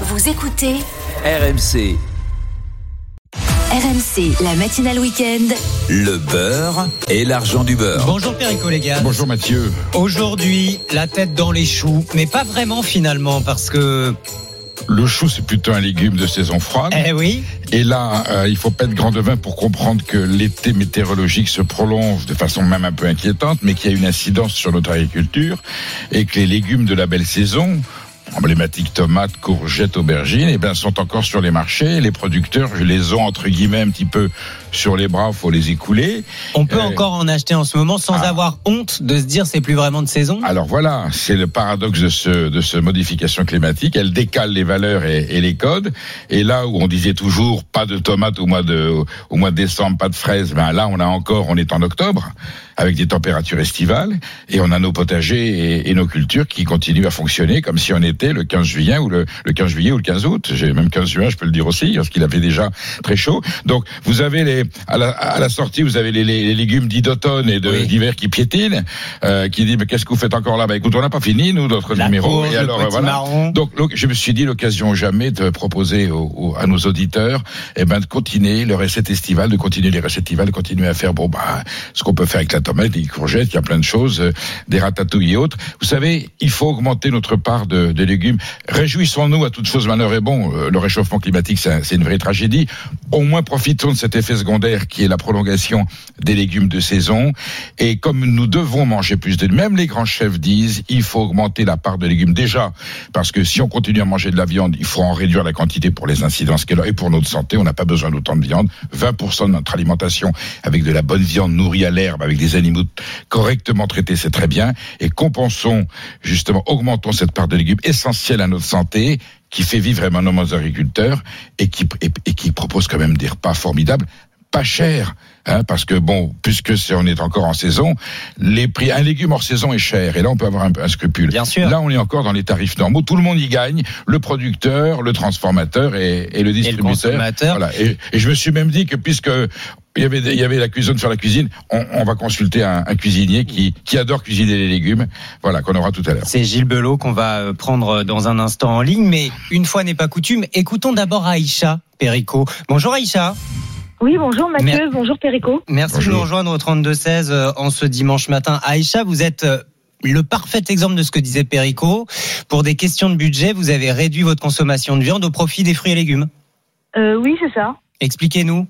Vous écoutez RMC, RMC, la matinale week-end. le beurre et l'argent du beurre. Bonjour Perico les gars. Bonjour Mathieu. Aujourd'hui, la tête dans les choux, mais pas vraiment finalement parce que Le chou, c'est plutôt un légume de saison froide. eh oui, Et là, euh, il faut pas être grand devin pour comprendre que l'été météorologique se prolonge de façon même un peu inquiétante, mais qu'il y a une incidence sur notre agriculture et que les légumes de la belle saison emblématiques tomates, courgettes, aubergines, eh ben, sont encore sur les marchés. Les producteurs, je les ont entre guillemets un petit peu sur les bras, faut les écouler. on peut Euh, encore en acheter en ce moment sans ah. avoir honte de se dire c'est plus vraiment de saison? Alors voilà, c'est le paradoxe de ce de ce modification climatique. Elle décale les valeurs et, et les codes. Et là où on disait toujours pas de tomates au mois de au mois de décembre, pas de fraises, ben là on a encore, on est en octobre avec des températures estivales et on a nos potagers et, et nos cultures qui continuent à fonctionner comme si on le 15 juillet ou le, le 15 juillet ou le 15 août. J'ai même 15 juin, je peux le dire aussi, parce qu'il avait déjà très chaud. Donc vous avez les à la, à la sortie, vous avez les, les- les légumes dits d'automne et de- Oui. d'hiver qui piétinent, euh, qui dit mais qu'est-ce que vous faites encore là? Bah écoute, on n'a pas fini nous notre La numéro. courge, et alors le voilà. marron. Donc, je me suis dit l'occasion jamais de proposer aux- aux- à nos auditeurs, eh ben de continuer le recette estivale, de continuer les recettes estivales, de continuer à faire bon bah ce qu'on peut faire avec la tomate, les courgettes, il y a plein de choses, euh, des ratatouilles et autres. Vous savez, il faut augmenter notre part de, de légumes. Réjouissons-nous à toute chose malheur est bon. Euh, Le réchauffement climatique, c'est un- c'est une vraie tragédie. Au moins profitons de cet effet secondaire qui est la prolongation des légumes de saison. Et comme nous devons manger plus de, même les grands chefs disent, il faut augmenter la part de légumes déjà, parce que si on continue à manger de la viande, il faut en réduire la quantité pour les incidences qu'elle a et pour notre santé. On n'a pas besoin d'autant de viande. 20% de notre alimentation avec de la bonne viande nourrie à l'herbe, avec des animaux correctement traités, c'est très bien. Et compensons justement, augmentons cette part de légumes essentielle à notre santé qui fait vivre énormément nos agriculteurs et qui, et, et qui propose quand même des repas formidables, pas chers. Hein, parce que bon, puisque c'est, on est encore en saison, les prix, un légume hors saison est cher, et là on peut avoir un, un scrupule. Bien sûr. Là on est encore dans les tarifs normaux, tout le monde y gagne, le producteur, le transformateur et, et le Et le distributeur. consommateur. Voilà. Et, et je me suis même dit que puisque il y avait, il y avait la cuisine de faire la cuisine, on, on va consulter un, un cuisinier qui, qui adore cuisiner les légumes, voilà, qu'on aura tout à l'heure. C'est Gilles Belot qu'on va euh, prendre dans un instant en ligne, mais une fois n'est pas coutume, écoutons d'abord Aïcha Perico. Bonjour Aïcha. Oui, bonjour Mathieu, Mer- bonjour Perico. Merci de nous rejoindre au 32-16 euh, en ce dimanche matin. Aïcha, vous êtes euh, le parfait exemple de ce que disait Perico. Pour des questions de budget, vous avez réduit votre consommation de viande au profit des fruits et légumes. Euh, oui, c'est ça. Expliquez-nous.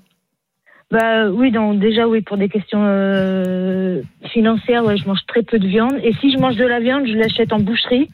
Bah oui, donc déjà oui, pour des questions euh, financières, ouais, je mange très peu de viande. Et si je mange de la viande, je l'achète en boucherie.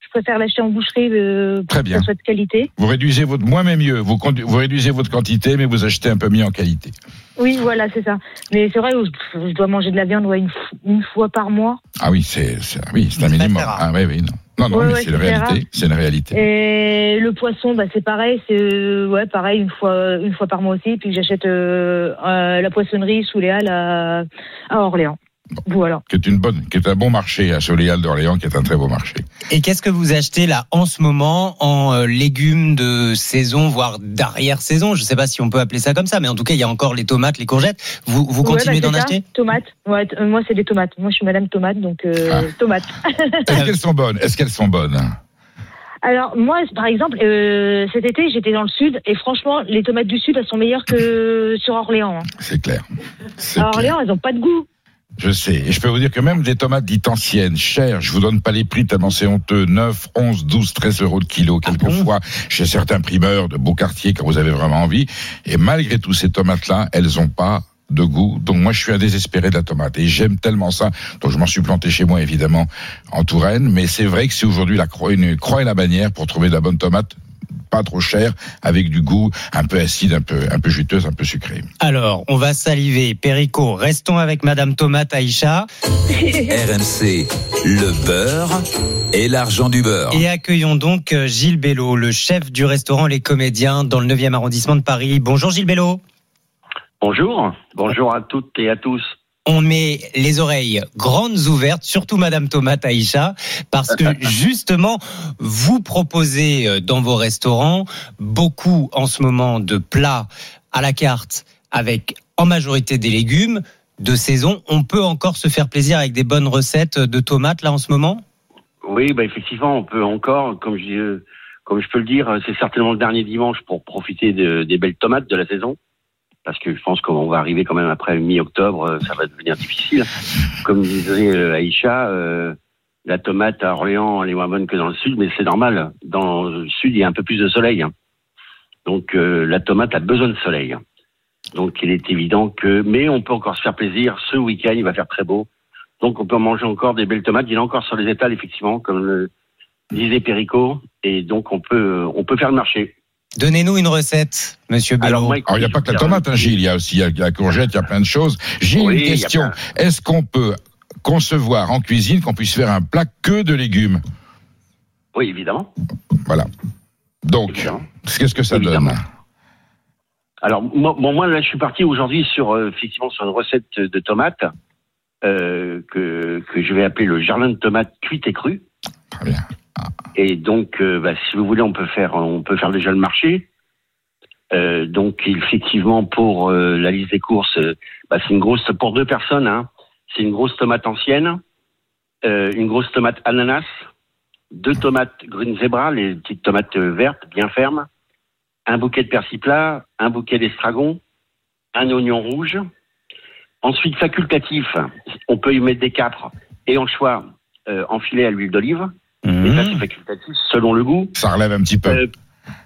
Je préfère l'acheter en boucherie euh, pour Très que bien. ça soit de qualité. Vous réduisez votre, moins mais mieux, vous, vous réduisez votre quantité, mais vous achetez un peu mieux en qualité. Oui, voilà, c'est ça. Mais c'est vrai, je, je dois manger de la viande ouais, une, une fois par mois. Ah oui, c'est, oui, c'est un minimum. Ah oui, oui, non. Non, non, Ouais, mais ouais, c'est c'est réalité. C'est une réalité. Et le poisson, bah c'est pareil, c'est euh, ouais pareil une fois une fois par mois aussi. Puis j'achète euh, euh, la poissonnerie sous les halles à, à Orléans. Voilà. Qui est une bonne, qui est un bon marché à Soléal d'Orléans, qui est un très beau marché. Et qu'est-ce que vous achetez là en ce moment en euh, légumes de saison, voire d'arrière-saison Je ne sais pas si on peut appeler ça comme ça, mais en tout cas, il y a encore les tomates, les courgettes. Vous, vous Ouais, continuez bah, d'en acheter? Tomates. Ouais, euh, moi, c'est des tomates. Moi, je suis Madame Tomate, donc euh, Ah. tomates. Est-ce qu'elles sont bonnes? Est-ce qu'elles sont bonnes? Alors, moi, par exemple, euh, cet été, j'étais dans le sud et franchement, les tomates du sud, elles sont meilleures que sur Orléans. hein. C'est clair. À clair. Orléans, elles n'ont pas de goût. Je sais. Et je peux vous dire que même des tomates dites anciennes, chères, je vous donne pas les prix tellement c'est honteux, 9, 11, 12, 13 euros le kilo, quelquefois, chez certains primeurs de beaux quartiers quand vous avez vraiment envie. Et malgré tout, ces tomates-là, elles ont pas de goût. Donc moi, je suis un désespéré de la tomate. Et j'aime tellement ça. Donc je m'en suis planté chez moi, évidemment, en Touraine. Mais c'est vrai que c'est aujourd'hui la croix, une croix et la bannière pour trouver de la bonne tomate pas trop chère, avec du goût un peu acide, un peu, un peu juteuse, un peu sucrée. Alors, on va saliver. Perico, restons avec Madame Tomate Aïcha RMC, le beurre et l'argent du beurre. et accueillons donc euh, Gilles Bello, le chef du restaurant Les Comédiens dans le 9e arrondissement de Paris. Bonjour Gilles Bello. Bonjour, bonjour à toutes et à tous. On met les oreilles grandes ouvertes, surtout Madame Tomate Aïcha, parce que justement, vous proposez euh, dans vos restaurants beaucoup en ce moment de plats à la carte avec en majorité des légumes de saison. On peut encore se faire plaisir avec des bonnes recettes de tomates là en ce moment? Oui, bah effectivement, on peut encore, comme je, comme je peux le dire, c'est certainement le dernier dimanche pour profiter de- des belles tomates de la saison. Parce que je pense qu'on va arriver quand même après mi-octobre, euh, ça va devenir difficile. Comme disait euh, Aïcha, euh, la tomate à Orléans, elle est moins bonne que dans le sud, mais c'est normal. Dans le sud, il y a un peu plus de soleil. Donc euh, la tomate a besoin de soleil. Donc il est évident que, mais on peut encore se faire plaisir. Ce week-end, il va faire très beau. Donc on peut manger encore des belles tomates. Il est encore sur les étals, effectivement, comme le disait Perico. Et donc on peut, on peut faire le marché. Donnez-nous une recette, monsieur Bello. Alors, moi, Alors, il n'y a pas que la tomate, hein, Gilles. Il y a aussi il y a la courgette, il y a plein de choses. J'ai Oui, une question. Est-ce qu'on peut concevoir en cuisine qu'on puisse faire un plat que de légumes? Oui, évidemment. Voilà. Donc, qu'est-ce que ça Évidemment. donne? Alors moi, bon, moi là, je suis parti aujourd'hui sur euh, effectivement sur une recette de tomates euh, que que je vais appeler le jardin de tomates cuite et crue. Très bien. Et donc, euh, bah, si vous voulez, on peut faire, on peut faire déjà le marché. Euh, donc, effectivement, pour euh, la liste des courses, bah, c'est une grosse pour deux personnes. Hein, c'est une grosse tomate ancienne, une grosse tomate ananas, deux tomates green zebra, les petites tomates vertes bien fermes, un bouquet de persil plat, un bouquet d'estragon, un oignon rouge. Ensuite, facultatif, on peut y mettre des capres et en choix euh, enfilés à l'huile d'olive. Mmh. Et ça, c'est facultatif selon le goût. Ça relève un petit peu. Euh,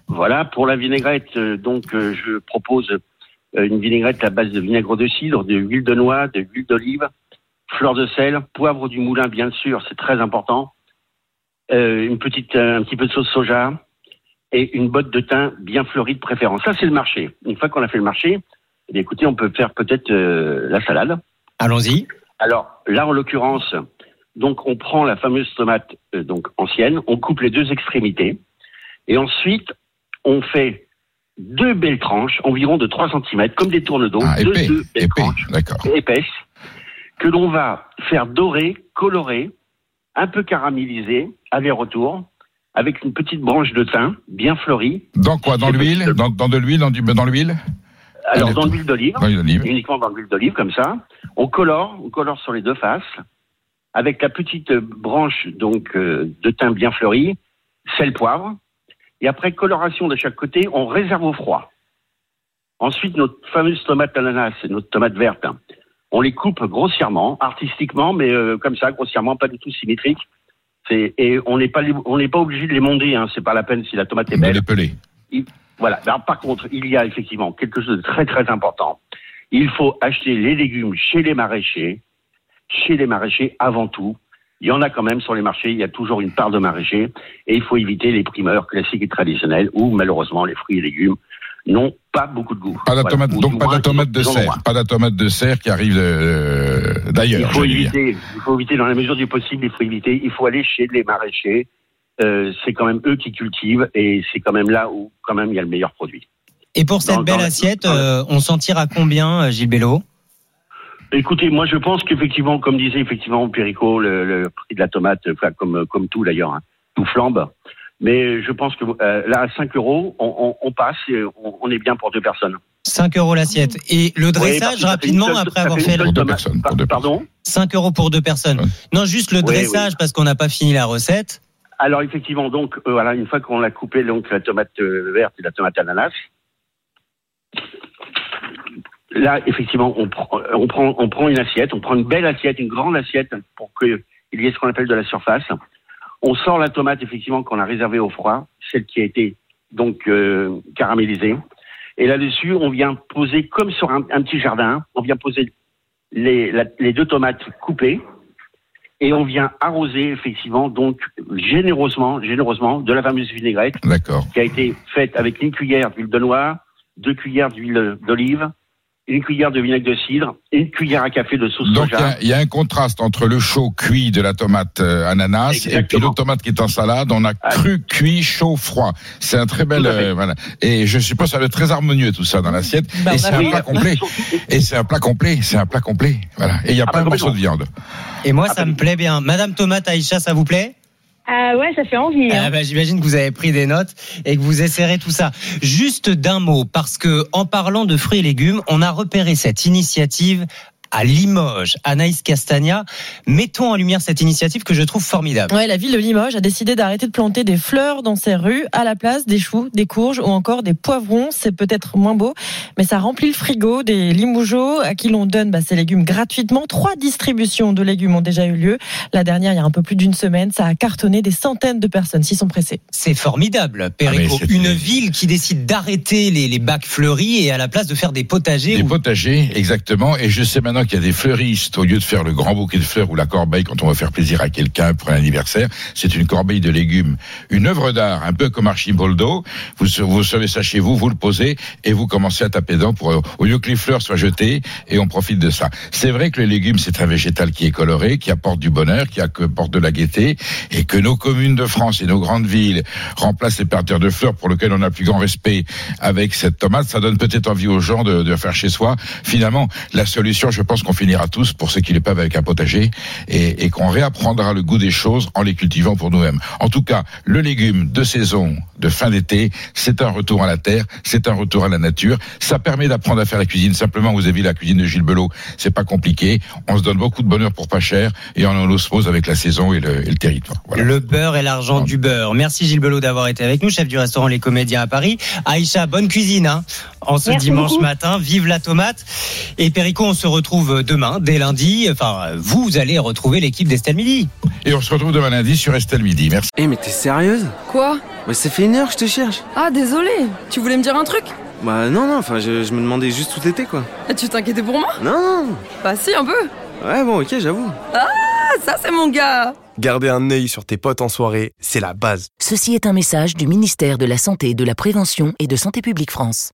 voilà, pour la vinaigrette, euh, donc euh, je propose une vinaigrette à base de vinaigre de cidre, de huile de noix, de huile d'olive, fleur de sel, poivre du moulin, bien sûr, c'est très important. Euh, une petite, un petit peu de sauce soja et une botte de thym bien fleurie de préférence. Ça, c'est le marché. Une fois qu'on a fait le marché, eh bien, écoutez, on peut faire peut-être euh, la salade. Allons-y. Alors là, en l'occurrence, donc on prend la fameuse tomate euh, donc ancienne, on coupe les deux extrémités, et ensuite on fait deux belles tranches, environ de 3 cm, comme des tournes d'eau, Ah, deux, épais, deux belles épais, tranches d'accord. épaisses, que l'on va faire dorer, colorer, un peu caraméliser, aller-retour, avec une petite branche de thym bien fleurie. Dans quoi? Dans l'huile? possible. dans, dans de l'huile dans, du- dans l'huile? Alors Dans l'huile d'olive. uniquement dans l'huile d'olive comme ça. On colore, on colore sur les deux faces avec la petite branche donc euh, de thym bien fleuri, sel poivre. Et après coloration de chaque côté, on réserve au froid. Ensuite, notre fameuse tomate ananas et notre tomate verte, hein, on les coupe grossièrement, artistiquement, mais euh, comme ça, grossièrement, pas du tout symétrique. Et on n'est pas li- on n'est pas obligé de les monder. Hein, c'est pas la peine si la tomate est De belle. les peler. Voilà. Alors, par contre, il y a effectivement quelque chose de très très important. Il faut acheter les légumes chez les maraîchers, chez les maraîchers avant tout. Il y en a quand même sur les marchés, il y a toujours une part de maraîchers, et il faut éviter les primeurs classiques et traditionnels où malheureusement les fruits et légumes n'ont pas beaucoup de goût. Pas tomate, donc pas de moins, tomate de serre. Pas de tomate de serre qui arrive euh, Il d'ailleurs. faut j'allais dire. éviter, il faut éviter dans la mesure du possible, il faut éviter, il faut aller chez les maraîchers. Euh, c'est quand même eux qui cultivent et c'est quand même là où quand même il y a le meilleur produit. Et pour cette Dans- belle dans- assiette, euh, on s'en tire à combien, Gilles Bello Écoutez, moi je pense qu'effectivement, comme disait effectivement Perico, le, le prix de la tomate, enfin comme comme tout d'ailleurs, hein, tout flambe. Mais je pense que euh, là à 5 euros, on, on, on passe et on, on est bien pour deux personnes. 5 euros l'assiette. Et le dressage, rapidement, seule- après avoir fait fait. Pour deux tomate. personnes, Par- Pardon? 5 euros pour deux personnes. Ouais. Non, juste le Oui, dressage, parce qu'on n'a pas fini la recette. Alors effectivement, donc euh, voilà, une fois qu'on a coupé donc la tomate euh, verte et la tomate ananas, là effectivement on prend, on prend on prend une assiette, on prend une belle assiette, une grande assiette pour qu'il y ait ce qu'on appelle de la surface. On sort la tomate effectivement qu'on a réservée au froid, celle qui a été donc euh, caramélisée. Et là-dessus, on vient poser comme sur un, un petit jardin, on vient poser les, la- les deux tomates coupées et on vient arroser effectivement donc généreusement, généreusement de la fameuse vinaigrette qui a été faite avec une cuillère d'huile de noix, deux cuillères d'huile d'olive, une cuillère de vinaigre de cidre, et une cuillère à café de sauce Donc il y soja. a- il y, a un contraste entre le chaud cuit de la tomate euh, ananas et puis l'autre tomate qui est en salade. On a Ah. cru, cuit, chaud, froid. C'est un très bel euh, voilà. Et je suppose que ça va être très harmonieux tout ça dans l'assiette. Bah, et c'est un plat complet. Et c'est un plat complet. C'est un plat complet. Voilà. Et il n'y a Ah, pas bah, un morceau de viande. Et moi, Ah, ça bah, me plaît bien. Madame Tomate Aïcha, ça vous plaît? Ah ouais, ça fait envie. hein. Ah bah, J'imagine que vous avez pris des notes et que vous essayerez tout ça. Juste d'un mot, parce que en parlant de fruits et légumes, on a repéré cette initiative à Limoges. Anaïs Castagna, mettons en lumière cette initiative que je trouve formidable. Ouais, la ville de Limoges a décidé d'arrêter de planter des fleurs dans ses rues à la place des choux, des courges ou encore des poivrons. C'est peut-être moins beau, mais ça remplit le frigo des Limougeaux à qui l'on donne bah, ces légumes gratuitement. Trois distributions de légumes ont déjà eu lieu. La dernière, il y a un peu plus d'une semaine, ça a cartonné des centaines de personnes s'y sont pressées. C'est formidable, Perico. Ah, Une ville qui décide d'arrêter les, les bacs fleuris et à la place de faire des potagers. Des potagers, exactement. Et je sais maintenant qu'il y a des fleuristes, au lieu de faire le grand bouquet de fleurs ou la corbeille quand on va faire plaisir à quelqu'un pour un anniversaire, c'est une corbeille de légumes. Une œuvre d'art, un peu comme Archimboldo. Vous, vous ça chez vous, vous le posez et vous commencez à taper dedans pour, au lieu que les fleurs soient jetées et on profite de ça. C'est vrai que le légume, c'est un végétal qui est coloré, qui apporte du bonheur, qui apporte de la gaieté et que nos communes de France et nos grandes villes remplacent les parterres de fleurs pour lesquels on a le plus grand respect avec cette tomate, ça donne peut-être envie aux gens de, de faire chez soi. Finalement, la solution, je pense qu'on finira tous, pour ceux qui le peuvent, avec un potager et, et qu'on réapprendra le goût des choses en les cultivant pour nous-mêmes. En tout cas, le légume de saison, de fin d'été, c'est un retour à la terre, c'est un retour à la nature. Ça permet d'apprendre à faire la cuisine. Simplement, vous avez vu la cuisine de Gilles Belot, c'est pas compliqué. On se donne beaucoup de bonheur pour pas cher et on en osmose avec la saison et le, et le territoire. Voilà. Le beurre et l'argent du beurre. Merci Gilles Belot d'avoir été avec nous, chef du restaurant Les Comédiens à Paris. Aïcha, bonne cuisine hein, en ce Merci dimanche beaucoup. matin. Vive la tomate. Et Perico, on se retrouve demain, dès lundi. Enfin, vous, allez retrouver l'équipe d'Estelle Midi. Et on se retrouve demain lundi sur Estelle Midi. Merci. Eh mais t'es sérieuse? Quoi? Ouais ça fait une heure que je te cherche Ah désolé, tu voulais me dire un truc? Bah non non, enfin je, je me demandais juste où t'étais quoi Ah, Tu t'inquiétais pour moi? Non non Bah si un peu Ouais bon ok j'avoue Ah ça c'est mon gars Garder un œil sur tes potes en soirée, c'est la base. Ceci est un message du ministère de la Santé, de la Prévention et de Santé publique France.